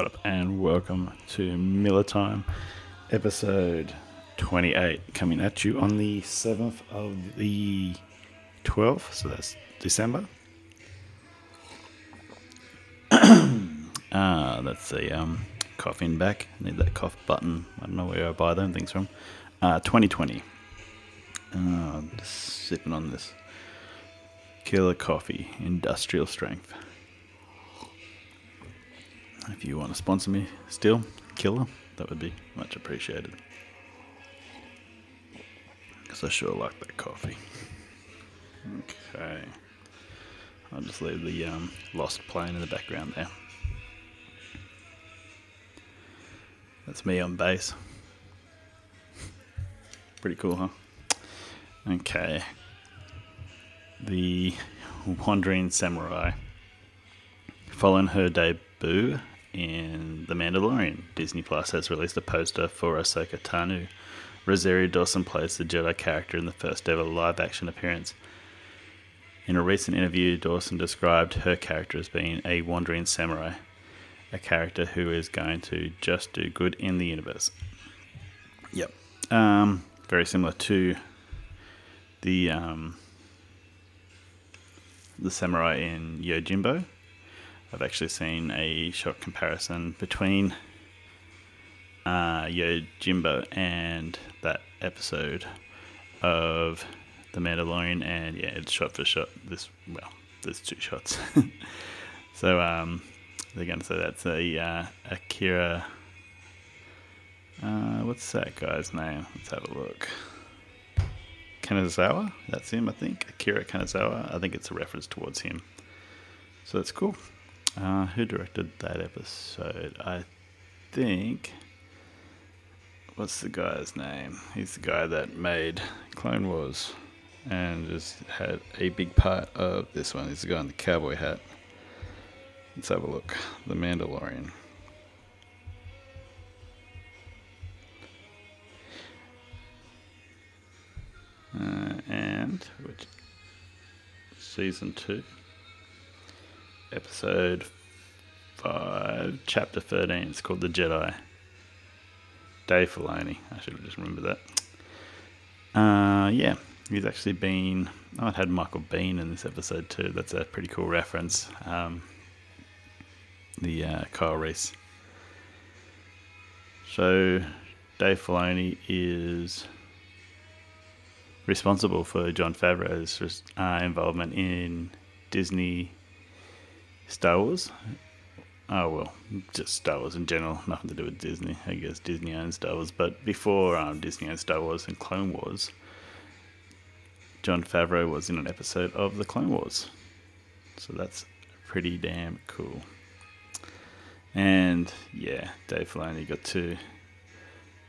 what up, and welcome to Miller Time, episode 28, coming at you on the 7th of the 12th, so that's December. ah, that's the um, cough in back. Need that cough button. I don't know where I buy them things from. Uh, 2020. Uh, just sipping on this killer coffee, industrial strength. If you want to sponsor me still, killer, that would be much appreciated. Because I sure like that coffee. Okay. I'll just leave the um, Lost plane in the background there. That's me on bass. Pretty cool, huh? Okay. The Wandering Samurai. Following her debut in The Mandalorian, Disney Plus has released a poster for Ahsoka Tano. Rosario Dawson plays the Jedi character in the first ever live action appearance. In a recent interview, Dawson described her character as being a wandering samurai, a character who is going to just do good in the universe. Yep. Um, very similar to the um, the samurai in Yojimbo. I've actually seen a short comparison between uh, Yojimbo and that episode of The Mandalorian, and yeah, it's shot for shot. This well, there's two shots. so um, they're going to say that's a uh, Akira. Uh, what's that guy's name? Let's have a look. Kanazawa? That's him, I think. Akira Kanazawa. I think it's a reference towards him. So that's cool. Uh, who directed that episode? I think. What's the guy's name? He's the guy that made Clone Wars and just had a big part of this one. He's the guy in the cowboy hat. Let's have a look. The Mandalorian. Uh, and which season two, episode five, chapter thirteen. It's called the Jedi. Dave Filoni. I should have just remembered that. Uh, yeah, he's actually been. Oh, it had Michael Biehn in this episode too. That's a pretty cool reference. Um, the uh, Kyle Reese. So, Dave Filoni is responsible for Jon Favreau's uh, involvement in Disney Star Wars. Oh well, just Star Wars in general, nothing to do with Disney. I guess Disney owns Star Wars, but before um, Disney owned Star Wars and Clone Wars, Jon Favreau was in an episode of the Clone Wars, so that's pretty damn cool. And yeah, Dave Filoni got to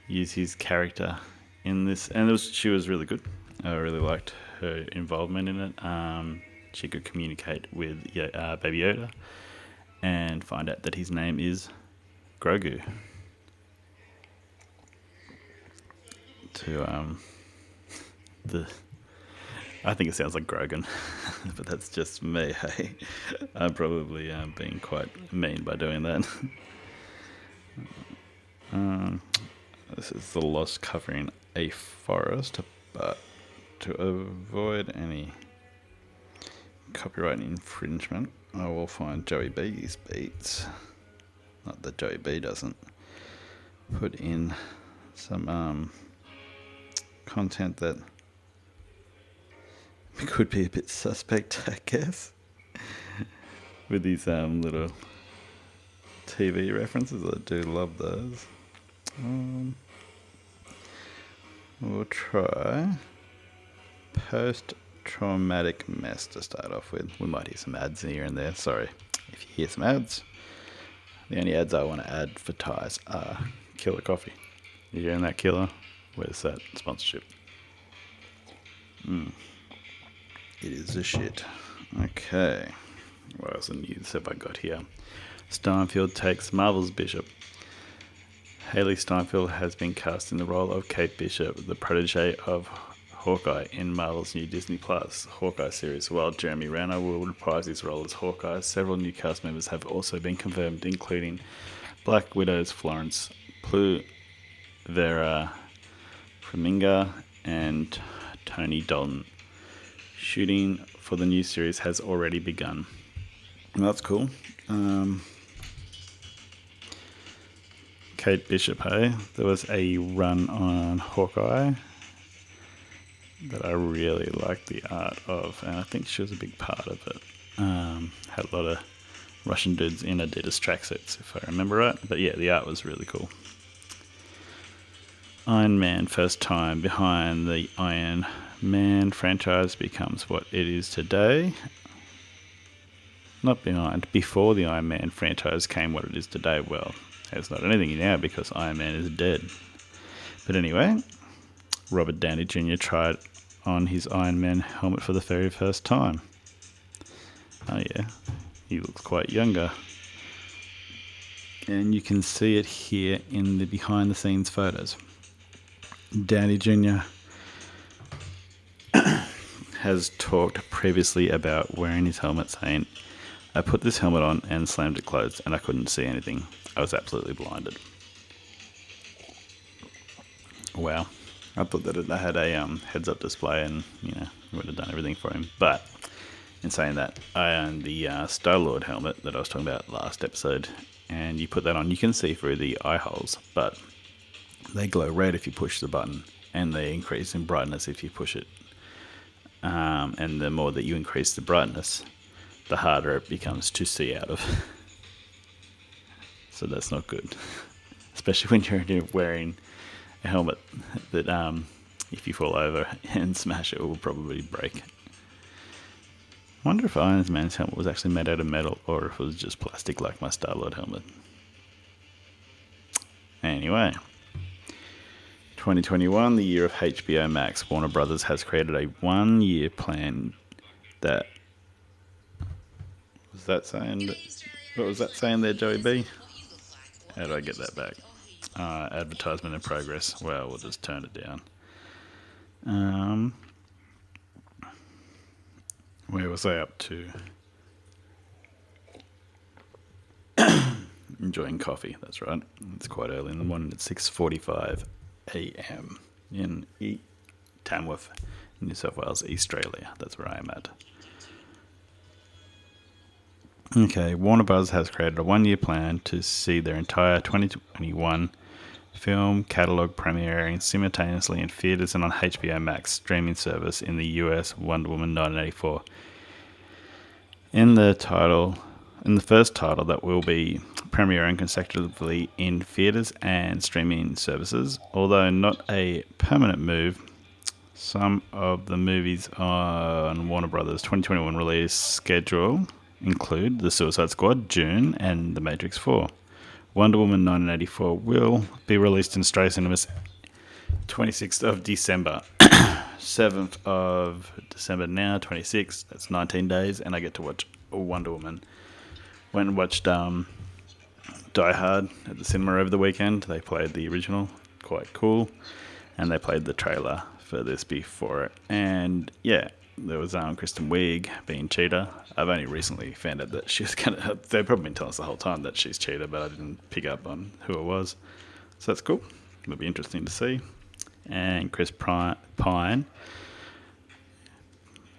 use his character in this, and was she was really good. I really liked her involvement in it. Um, she could communicate with uh, Baby Yoda and find out that his name is Grogu. To um, the, I think it sounds like Grogan, but that's just me. Hey, I'm probably um, being quite mean by doing that. um, this is the lost covering a forest, but to avoid any copyright infringement, I will find Joey B's beats. Not that Joey B doesn't put in some um, content that could be a bit suspect, I guess, with these um, little TV references. I do love those. Um, we'll try post traumatic mess to start off with. We might hear some ads here and there. Sorry if you hear some ads. The only ads I want to add for ties are Killer Coffee. You hearing that, Killer? Where's that sponsorship? Mm. It is a shit. Okay. What else in news have I got here? Steinfeld takes Marvel's Bishop. Hailee Steinfeld has been cast in the role of Kate Bishop, the protege of Hawkeye in Marvel's new Disney Plus Hawkeye series, while Jeremy Renner will reprise his role as Hawkeye. Several new cast members have also been confirmed, including Black Widow's Florence Pugh Vera Farmiga and Tony Dalton. Shooting for the new series has already begun. That's cool. Um, Kate Bishop, hey? There was a run on Hawkeye that I really liked the art of, and I think she was a big part of it. Um, had a lot of Russian dudes in Adidas tracksuits, if I remember right. But yeah, the art was really cool. Iron Man, first time behind the Iron Man franchise, becomes what it is today. Not behind, before the Iron Man franchise came what it is today. Well, it's not anything now because Iron Man is dead. But anyway, Robert Downey Jr. tried on his Iron Man helmet for the very first time. Oh, yeah, he looks quite younger. And you can see it here in the behind the scenes photos. Downey Jr. has talked previously about wearing his helmet, saying, I put this helmet on and slammed it closed, and I couldn't see anything. I was absolutely blinded. Wow. I thought that it had a um, heads up display and, you know, would have done everything for him. But in saying that, I own the uh, Star Lord helmet that I was talking about last episode, and you put that on, you can see through the eye holes, but they glow red if you push the button, and they increase in brightness if you push it. Um, and the more that you increase the brightness, the harder it becomes to see out of. so that's not good, especially when you're wearing a helmet that, um, if you fall over and smash it, it will probably break. I wonder if Iron Man's helmet was actually made out of metal or if it was just plastic like my Star Lord helmet. Anyway, 2021, the year of HBO Max, Warner Brothers has created a one year plan that. Was that saying. What was that saying there, Joey B? How do I get that back? Uh, advertisement in progress. Well, we'll just turn it down. Um, where was I up to? Enjoying coffee. That's right. It's quite early in the morning. It's six forty-five a.m. in e- Tamworth, New South Wales, Australia. That's where I am at. Okay, Warner Bros. has created a one-year plan to see their entire 2021 film catalog premiering simultaneously in theaters and on HBO Max streaming service in the US Wonder Woman 1984. In the title, in the first title that will be premiering consecutively in theaters and streaming services, although not a permanent move. Some of the movies on Warner Brothers 2021 release schedule include The Suicide Squad, Dune, and The Matrix 4. Wonder Woman 1984 will be released in Australia cinemas 26th of December. 7th of December now, 26th. That's 19 days, and I get to watch Wonder Woman. Went and watched um, Die Hard at the cinema over the weekend. They played the original, quite cool, and they played the trailer for this before it. And yeah, there was um, Kristen Wiig being Cheetah. I've only recently found out that she's kind of. They've probably been telling us the whole time that she's Cheetah, but I didn't pick up on who it was. So that's cool. It'll be interesting to see. And Chris Pine.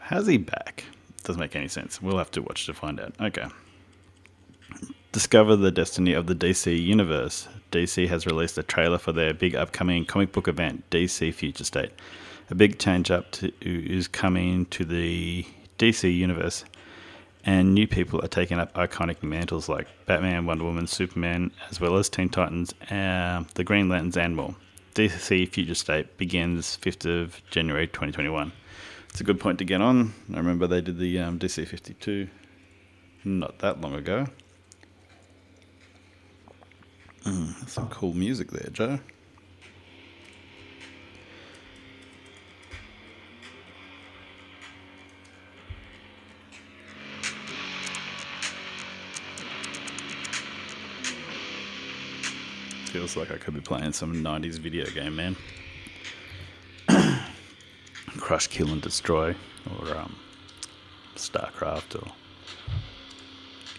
How's he back? Doesn't make any sense. We'll have to watch to find out. Okay. Discover the destiny of the DC universe. DC has released a trailer for their big upcoming comic book event, DC Future State a big change up to, is coming to the DC universe, and new people are taking up iconic mantles like Batman, Wonder Woman, Superman, as well as Teen Titans, uh, the Green Lanterns, and more. DC Future State begins 5th of January 2021. It's a good point to get on. I remember they did the um, DC 52 not that long ago. Mm, some cool music there, Joe. Feels like I could be playing some 90s video game, man. Crush, Kill, and Destroy, or um, StarCraft, or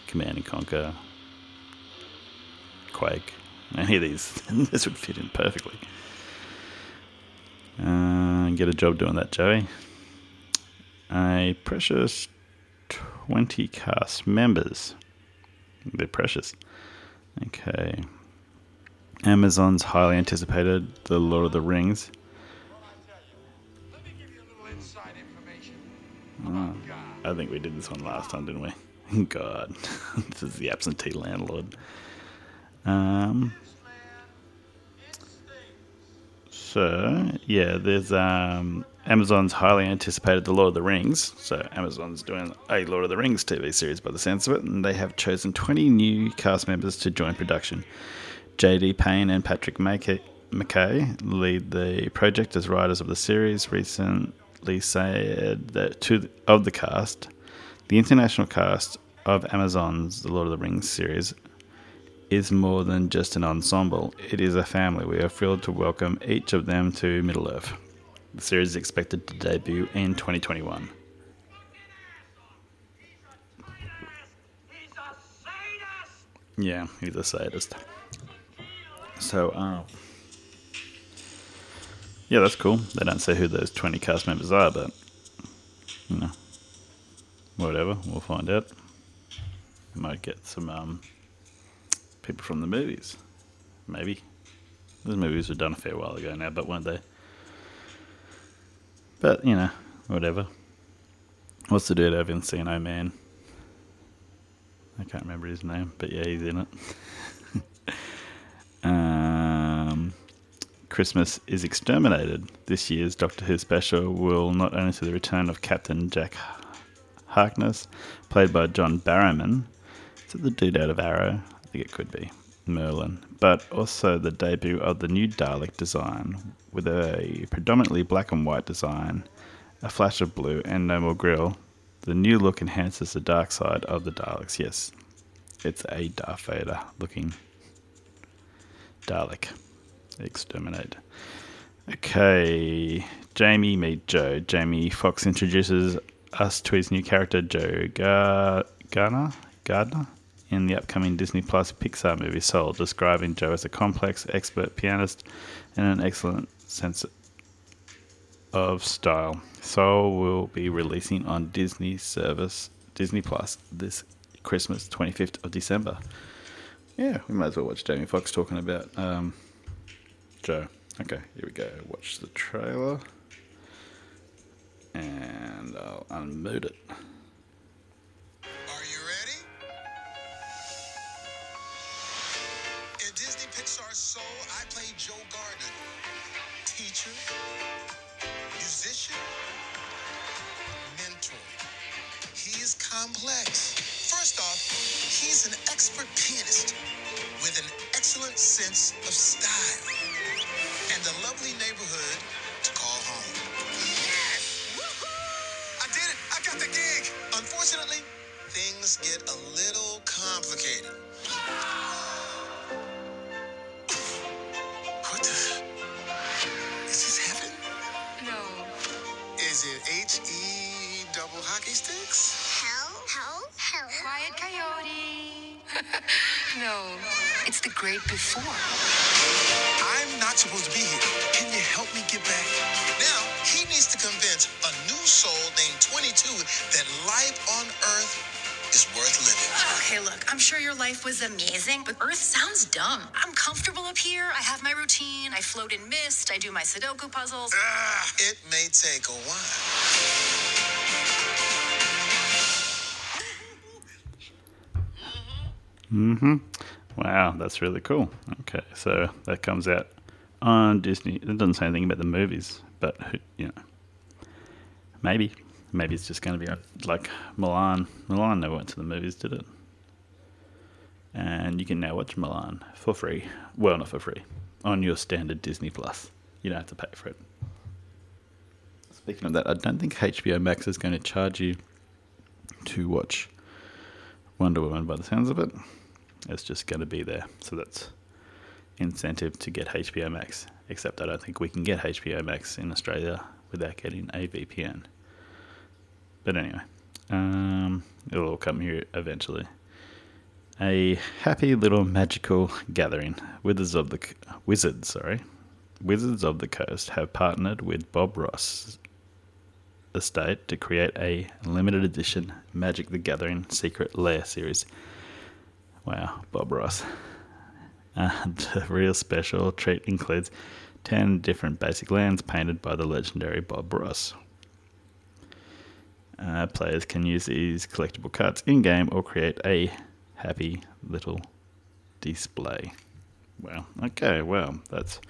Command and Conquer, Quake. Any of these, this would fit in perfectly. Uh, get a job doing that, Joey. A precious 20 cast members. They're precious. Okay. Amazon's highly anticipated The Lord of the Rings. Oh, I think we did this one last time, didn't we? God, this is the absentee landlord. Um, so yeah, there's um, Amazon's highly anticipated The Lord of the Rings. So Amazon's doing a Lord of the Rings TV series by the sense of it, and they have chosen 20 new cast members to join production. J.D. Payne and Patrick McKay lead the project as writers of the series. Recently said that two of the cast, the international cast of Amazon's The Lord of the Rings series, is more than just an ensemble. It is a family. We are thrilled to welcome each of them to Middle Earth. The series is expected to debut in 2021. Yeah, he's a sadist. So, um, yeah, that's cool. They don't say who those 20 cast members are, but, you know, whatever. We'll find out. We might get some um, people from the movies. Maybe. Those movies were done a fair while ago now, but weren't they? But, you know, whatever. What's the dude over in Encino Man? I can't remember his name, but yeah, he's in it. Christmas is exterminated. This year's Doctor Who special will not only see the return of Captain Jack Harkness, played by John Barrowman. Is it the dude out of Arrow? I think it could be. Merlin, but also the debut of the new Dalek design with a predominantly black and white design, a flash of blue, and no more grill. The new look enhances the dark side of the Daleks. Yes, it's a Darth Vader looking Dalek. Exterminate. Okay, Jamie meet Joe. Jamie Foxx introduces us to his new character, Joe Gar- Gardner, Gardner in the upcoming Disney Plus Pixar movie Soul, describing Joe as a complex, expert pianist and an excellent sense of style. Soul will be releasing on Disney service Disney Plus this Christmas, 25th of December. Yeah, we might as well watch Jamie Foxx talking about um, Joe. Uh, okay, here we go. Watch the trailer. And I'll unmute it. Are you ready? In Disney Pixar's Soul, I play Joe Gardner. Teacher, musician, mentor. He is complex. First off, he's an expert pianist with an excellent sense of style and a lovely neighborhood to call home. Yes! Woohoo! I did it! I got the gig! Unfortunately, things get a little complicated. What the? Is this heaven? No. Is it H E double hockey sticks? Hell? Hell? Hell? Quiet coyote. no. It's the great before. I'm not supposed to be here. Can you help me get back? Now, he needs to convince a new soul named 22 that life on Earth is worth living. Okay, look, I'm sure your life was amazing, but Earth sounds dumb. I'm comfortable up here. I have my routine. I float in mist. I do my Sudoku puzzles. Ah, it may take a while. Mm-hmm. Wow, that's really cool. Okay, so that comes out on Disney. It doesn't say anything about the movies, but who- you know, maybe, maybe it's just going to be like Mulan. Mulan never went to the movies, did it? And you can now watch Mulan for free. Well, not for free, on your standard Disney Plus. You don't have to pay for it. Speaking of that, I don't think HBO Max is going to charge you to watch Wonder Woman by the sounds of it. It's just going to be there. So that's incentive to get HBO Max. Except I don't think we can get HBO Max in Australia without getting a VPN. But anyway, um, it'll all come here eventually. A happy little magical gathering. Wizards of the Wizards, sorry, Wizards of the Coast have partnered with Bob Ross Estate to create a limited edition Magic the Gathering Secret Lair series. Wow, Bob Ross. And the real special treat includes 10 different basic lands painted by the legendary Bob Ross. Uh, players can use these collectible cards in game or create a happy little display. Well, okay, well, that's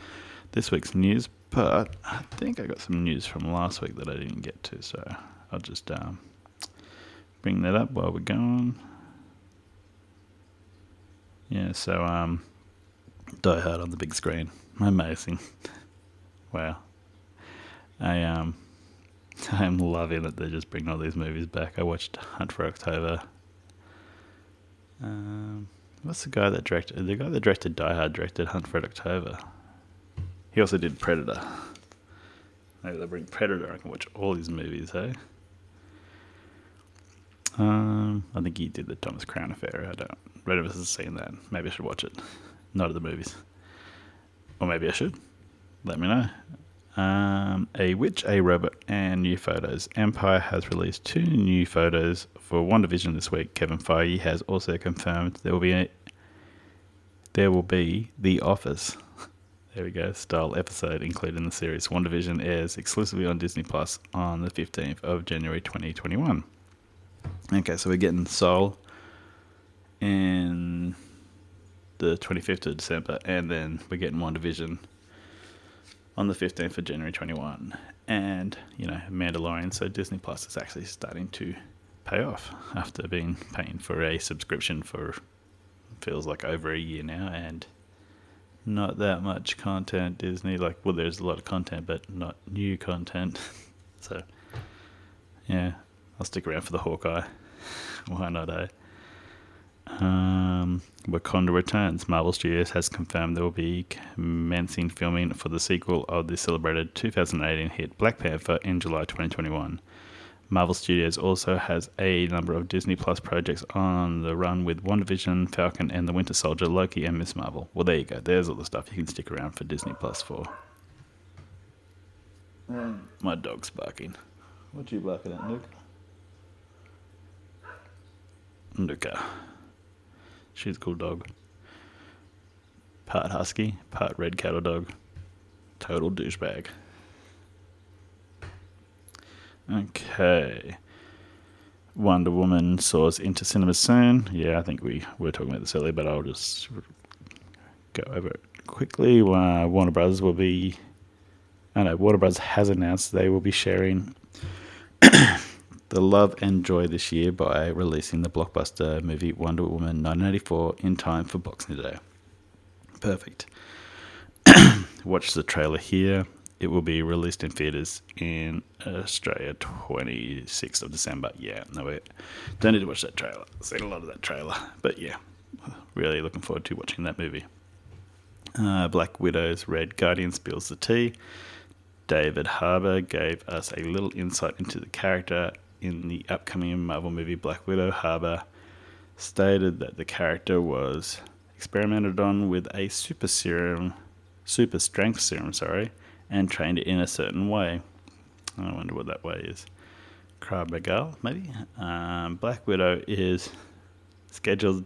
this week's news, but I think I got some news from last week that I didn't get to, so I'll just um, bring that up while we're going. Yeah, so um, Die Hard on the big screen, amazing. wow, I um, I'm loving that they're just bringing all these movies back. I watched Hunt for October. Um, what's the guy that directed? The guy that directed Die Hard directed Hunt for October. He also did Predator. Maybe they'll bring Predator. I can watch all these movies, hey? Um, I think he did the Thomas Crown Affair. I don't. Red of us has seen that. Maybe I should watch it. Not at the movies. Or maybe I should. Let me know. Um, a Witch, a Robot, and new photos. Empire has released two new photos for WandaVision this week. Kevin Feige has also confirmed there will be a, there will be The Office. There we go. Style episode included in the series. WandaVision airs exclusively on Disney Plus on the 15th of January 2021. Okay, so we're getting Soul in the 25th of December, and then we're getting WandaVision on the 15th of January 21. And, you know, Mandalorian, so Disney Plus is actually starting to pay off after being paying for a subscription for feels like over a year now and not that much content. Disney like well there's a lot of content but not new content. So yeah I'll stick around for the Hawkeye. Why not eh um, Wakanda Returns. Marvel Studios has confirmed there will be commencing filming for the sequel of the celebrated 2018 hit Black Panther in July 2021. Marvel Studios also has a number of Disney Plus projects on the run with WandaVision, Falcon and the Winter Soldier, Loki, and Miss Marvel. Well, there you go. There's all the stuff you can stick around for Disney Plus for. My dog's barking. What are you barking at, Luke? Luca. She's a cool dog. Part husky, part red cattle dog. Total douchebag. Okay. Wonder Woman soars into cinemas soon. Yeah, I think we were talking about this earlier, but I'll just go over it quickly. Uh, Warner Brothers will be. I know Warner Brothers has announced they will be sharing the love and joy this year by releasing the blockbuster movie Wonder Woman 1984 in time for Boxing Day. Perfect. Watch the trailer here. It will be released in theaters in Australia 26th of December. Yeah, no, wait. Don't need to watch that trailer. I've seen a lot of that trailer. But yeah, really looking forward to watching that movie. Uh, Black Widow's Red Guardian spills the tea. David Harbour gave us a little insight into the character in the upcoming Marvel movie Black Widow. Harbour stated that the character was experimented on with a super serum, super strength serum, sorry, and trained in a certain way. I wonder what that way is. Krav Maga, maybe. Um, Black Widow is scheduled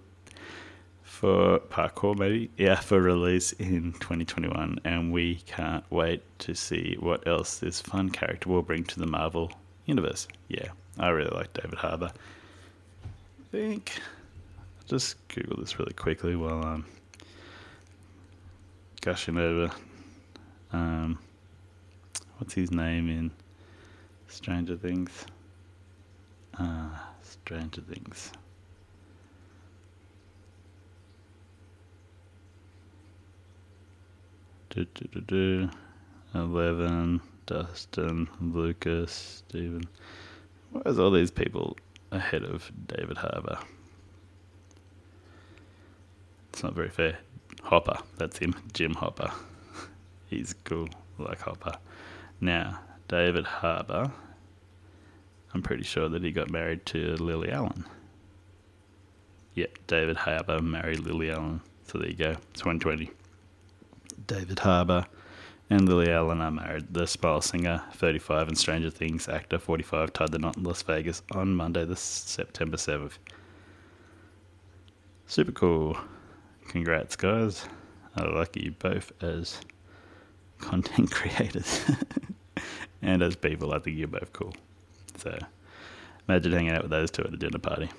for parkour, maybe. Yeah, for release in 2021, and we can't wait to see what else this fun character will bring to the Marvel universe. Yeah, I really like David Harbour. I think I'll just Google this really quickly while I'm gushing over. Um, what's his name in Stranger Things? Uh, Stranger Things. Do, do, do, do. Eleven, Dustin, Lucas, Stephen. Why is all these people ahead of David Harbour? It's not very fair. Hopper, that's him, Jim Hopper. He's cool, like Hopper. Now, David Harbour, I'm pretty sure that he got married to Lily Allen. Yep, David Harbour married Lily Allen. So there you go, 2020. David Harbour and Lily Allen are married. The Spiral singer, 35, and Stranger Things actor, 45, tied the knot in Las Vegas on Monday, the September 7th. Super cool. Congrats, guys. I like you both as content creators and as people. I think you're both cool. So imagine hanging out with those two at a dinner party.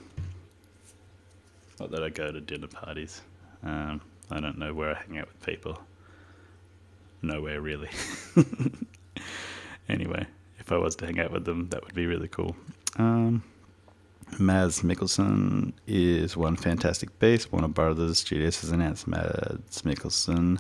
Not that I go to dinner parties. Um, I don't know where I hang out with people. Nowhere really. anyway, if I was to hang out with them, that would be really cool. Um, Mads Mikkelsen is one fantastic beast. Warner Brothers Studios has announced Mads Mikkelsen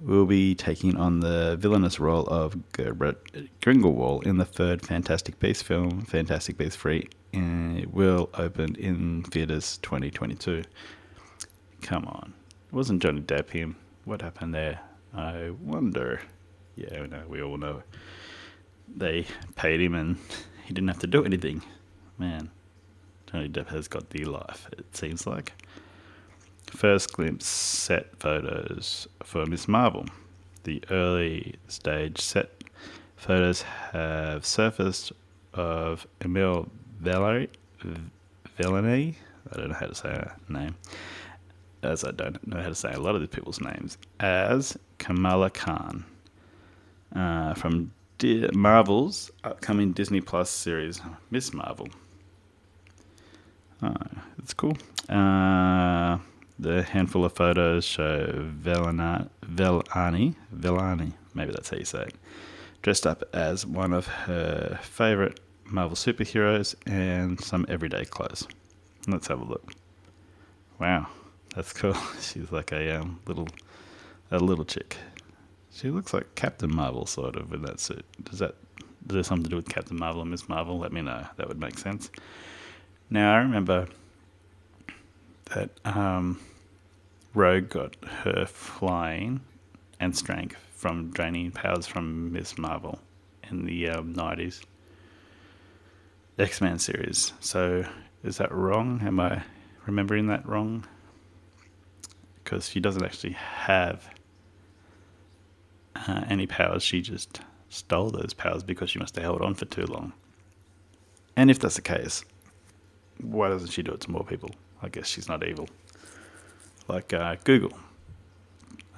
will be taking on the villainous role of Gellert Grindelwald in the third Fantastic Beasts film, Fantastic Beasts 3, and it will open in theaters 2022. Come on. It wasn't Johnny Depp him. What happened there? I wonder. Yeah, we all know. They paid him and he didn't have to do anything. Man, Johnny Depp has got the life, it seems like. First glimpse set photos for Miss Marvel. The early stage set photos have surfaced of Emil Valerie, I don't know how to say her name, as I don't know how to say a lot of these people's names, as Kamala Khan uh, from Di- Marvel's upcoming Disney Plus series, Miss Marvel. Oh, it's cool. Uh, the handful of photos show Velana, Velani, Velani, maybe that's how you say it, dressed up as one of her favorite Marvel superheroes and some everyday clothes. Let's have a look. Wow, that's cool. She's like a um, little, a little chick. She looks like Captain Marvel, sort of, in that suit. Does that it something to do with Captain Marvel and Miss Marvel? Let me know. That would make sense. Now I remember that um, Rogue got her flying and strength from draining powers from Miss Marvel in the um, 90s X Men series. So is that wrong? Am I remembering that wrong? Because she doesn't actually have uh, any powers. She just stole those powers because she must have held on for too long. And if that's the case, why doesn't she do it to more people? I guess she's not evil. Like uh, Google.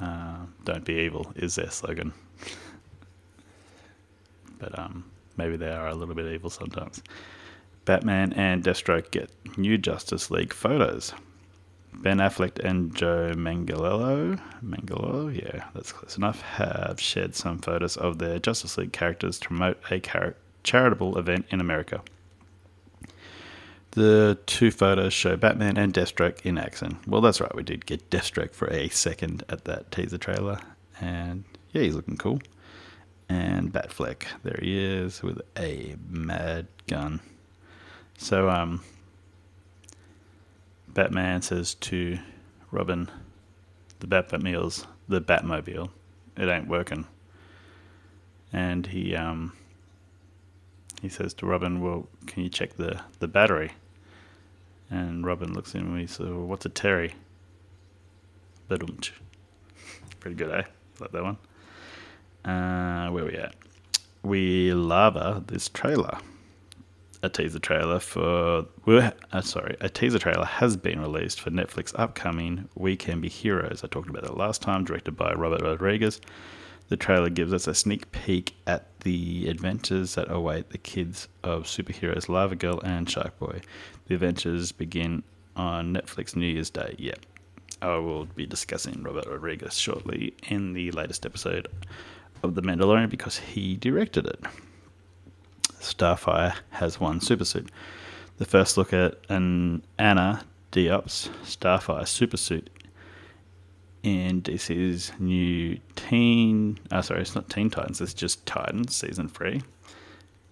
Uh, don't be evil is their slogan. but um, maybe they are a little bit evil sometimes. Batman and Deathstroke get new Justice League photos. Ben Affleck and Joe Manganiello, Manganiello, yeah, that's close enough, have shared some photos of their Justice League characters to promote a char- charitable event in America. The two photos show Batman and Deathstroke in action. Well, that's right, we did get Deathstroke for a second at that teaser trailer, and yeah, he's looking cool. And Batfleck, there he is with a mad gun. So, um, Batman says to Robin, the Batmobile's the Batmobile, it ain't working. And he um he says to Robin, Well, can you check the, the battery? And Robin looks at him and he says, well, What's a Terry? Pretty good, eh? Like that one. Uh, where we at? We lava this trailer a teaser trailer for uh, sorry a teaser trailer has been released for Netflix upcoming We Can Be Heroes. I talked about that last time, directed by Robert Rodriguez. The trailer gives us a sneak peek at the adventures that await the kids of superheroes Lava Girl and Shark Boy. The adventures begin on Netflix New Year's Day. Yep. I will be discussing Robert Rodriguez shortly in the latest episode of The Mandalorian because he directed it. Starfire has one supersuit. The first look at an Anna Diop's Starfire supersuit in DC's new Teen. Oh, sorry, it's not Teen Titans. It's just Titans season three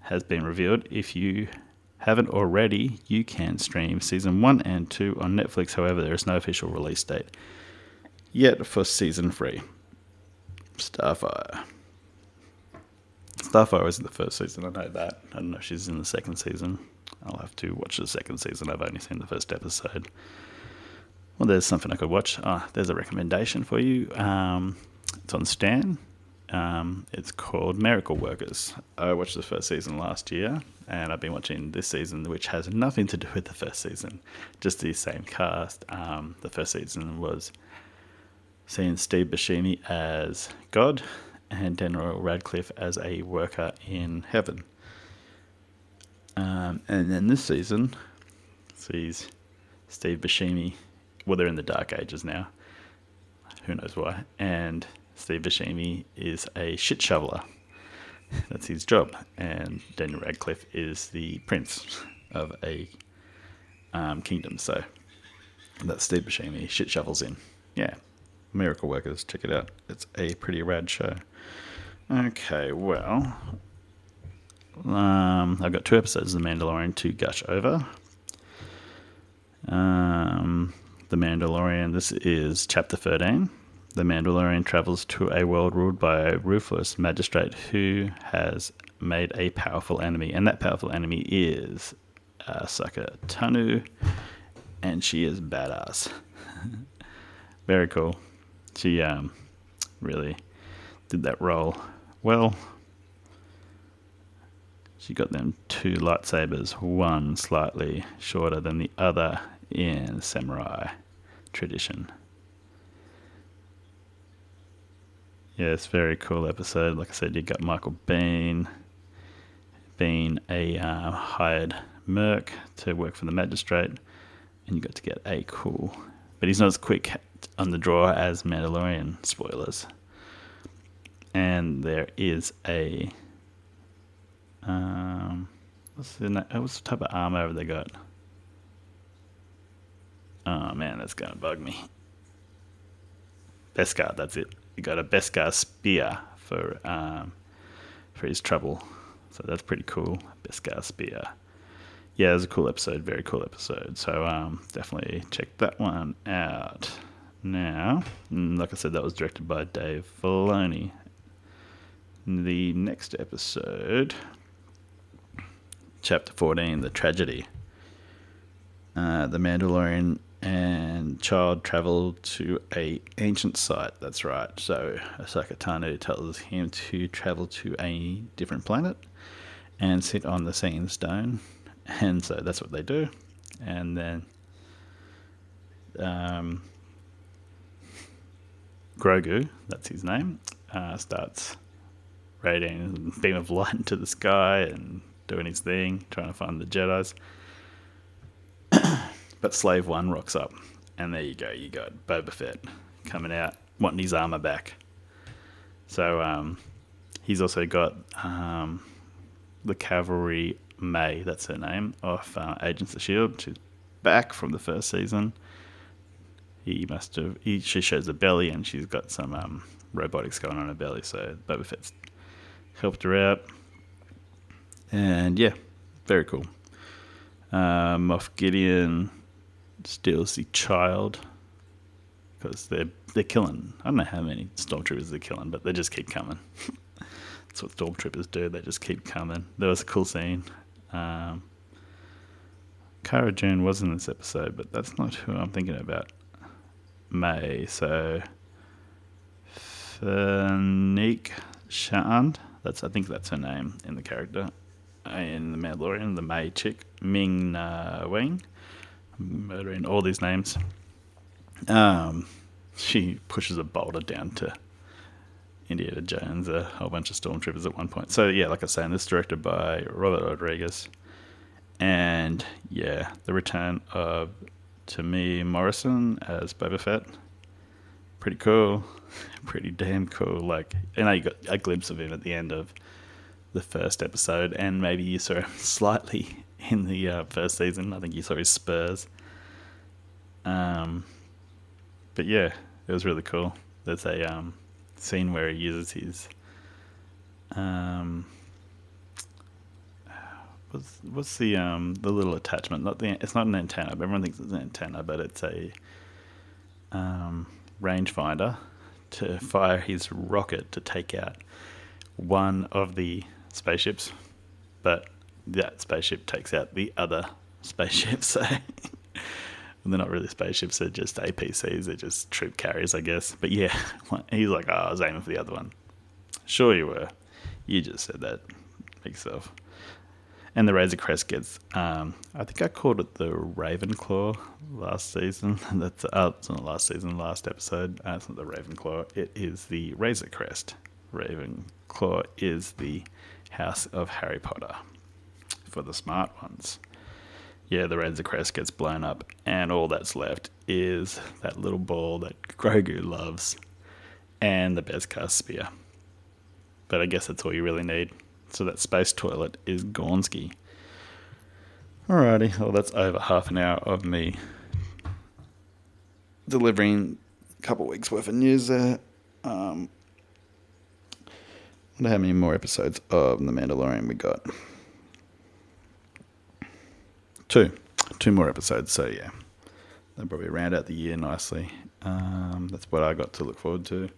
has been revealed. If you haven't already, you can stream season one and two on Netflix. However, there is no official release date yet for season three. Starfire. Starfire was in the first season. I know that. I don't know if she's in the second season. I'll have to watch the second season. I've only seen the first episode. Well, there's something I could watch. Oh, there's a recommendation for you. Um, it's on Stan. Um, it's called Miracle Workers. I watched the first season last year, and I've been watching this season, which has nothing to do with the first season, just the same cast. Um, the first season was seeing Steve Buscemi as God and Daniel Radcliffe as a worker in heaven. Um, and then this season sees Steve Buscemi. Well, they're in the Dark Ages now. Who knows why? And Steve Buscemi is a shit shoveler. That's his job. And Daniel Radcliffe is the prince of a um, kingdom. So that's Steve Buscemi shit shovels in. Yeah. Miracle Workers. Check it out. It's a pretty rad show. Okay, well, um, I've got two episodes of The Mandalorian to gush over. Um, the Mandalorian, this is chapter 13. The Mandalorian travels to a world ruled by a ruthless magistrate who has made a powerful enemy, and that powerful enemy is Ahsoka Tano, and she is badass. Very cool. She um, really did that role well. She got them two lightsabers, one slightly shorter than the other in samurai tradition. Yeah, Yes, very cool episode. Like I said, you got Michael Biehn being a uh, hired merc to work for the magistrate, and you got to get a cool. But he's not as quick on the draw as Mandalorian. Spoilers. And there is a um, what's the what's the type of armor have they got? Oh man, that's gonna bug me. Beskar, that's it. You got a Beskar spear for um, for his trouble, so that's pretty cool. Beskar spear. Yeah, it was a cool episode. Very cool episode. So um, definitely check that one out. Now, mm, like I said, that was directed by Dave Filoni. The next episode chapter 14, The Tragedy. Uh, the Mandalorian and child travel to a ancient site. That's right. So Ahsoka Tano tells him to travel to a different planet and sit on the Seeing Stone, and so that's what they do. And then um, Grogu, that's his name, uh, starts radiating a beam of light into the sky and doing his thing, trying to find the Jedi's. but Slave One rocks up, and there you go. You got Boba Fett coming out, wanting his armor back. So um, he's also got um, the cavalry May, that's her name, of uh, Agents of Shield. She's back from the first season. He must have. He, she shows the belly, and she's got some um, robotics going on her belly. So Boba Fett's helped her out. And yeah, very cool. Uh, Moff Gideon steals the child because they're they're killing. I don't know how many stormtroopers they're killing, but they just keep coming. That's what stormtroopers do. They just keep coming. There was a cool scene. Um, Cara Dune was in this episode, but that's not who I'm thinking about. May. So Fennec Shand. That's I think that's her name in the character in The Mandalorian, the May chick, Ming Na Wang, murdering all these names. Um, she pushes a boulder down to Indiana Jones, a whole bunch of stormtroopers at one point. So yeah, like I was saying, this is directed by Robert Rodriguez, and yeah, the return of Temuera Morrison as Boba Fett. Pretty cool, pretty damn cool. Like, and I got a glimpse of him at the end of the first episode, and maybe you saw him slightly in the uh, first season. I think you saw his spurs. Um, but yeah, it was really cool. There's a um, scene where he uses his um, what's what's the um the little attachment? Not the it's not an antenna. Everyone thinks it's an antenna, but it's a um, rangefinder to fire his rocket to take out one of the spaceships, but that spaceship takes out the other spaceships. So they're not really spaceships; they're just APCs. They're just troop carriers, I guess. But yeah, he's like, "Oh, I was aiming for the other one." Sure, you were. You just said that yourself. And the Razor Crest gets, um, I think I called it the Ravenclaw last season. That's uh, it's not last season, last episode. Uh, it's not the Ravenclaw. It is the Razor Crest. Ravenclaw is the House of Harry Potter for the smart ones. Yeah, the Razor Crest gets blown up, and all that's left is that little ball that Grogu loves and the Beskar spear. But I guess that's all you really need. So that space toilet is Gornsky. Alrighty, well, that's over half an hour of me delivering a couple weeks worth of news there. Um, wonder how many more episodes of The Mandalorian we got. Two. Two more episodes, so yeah. They'll probably round out the year nicely. Um, that's what I got to look forward to.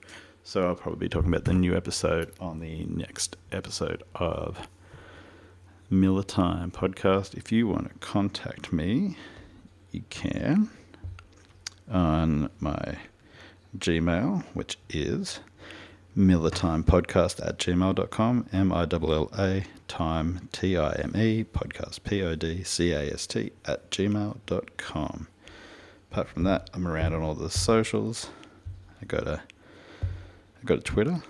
So I'll probably be talking about the new episode on the next episode of Miller Time podcast. If you want to contact me, you can on my Gmail, which is millertimepodcast at gmail.com, M-I-L-L-A, time, T-I-M-E, podcast, P-O-D-C-A-S-T, at gmail.com. Apart from that, I'm around on all the socials. I got a got a Twitter.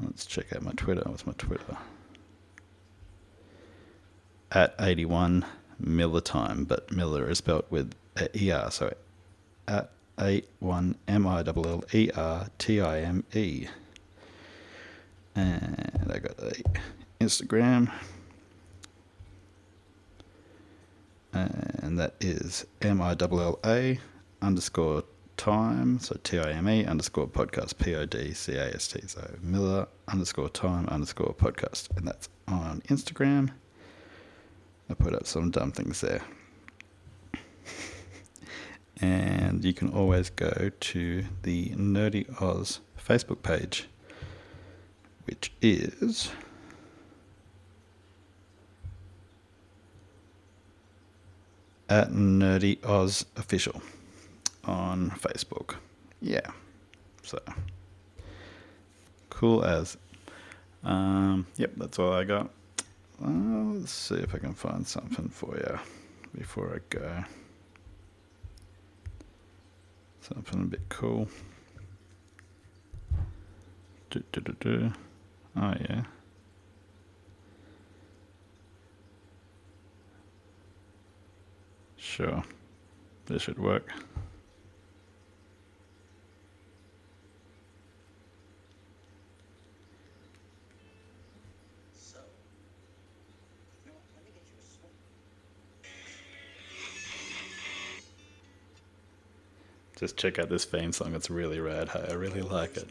Let's check out my Twitter. What's my Twitter? At 81 Miller time, but Miller is spelled with ER, so at 81 M I L L E R T I M E. And I got a Instagram. And that is M I L L A underscore time, so T I M E underscore podcast, P O D C A S T. So Miller underscore time underscore podcast. And that's on Instagram. I put up some dumb things there. and you can always go to the Nerdy Oz Facebook page, which is. At Nerdy Oz Official on Facebook. Yeah. So cool as. Um, yep, that's all I got. Uh, let's see if I can find something for you before I go. Something a bit cool. Do, do, do, do. Oh, yeah. Sure. This should work. Just check out this theme song. It's really rad. I really like it.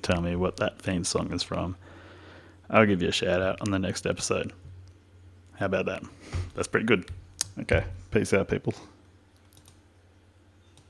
Can tell me what that theme song is from, I'll give you a shout out on the next episode. How about that? That's pretty good. Okay, peace out, people.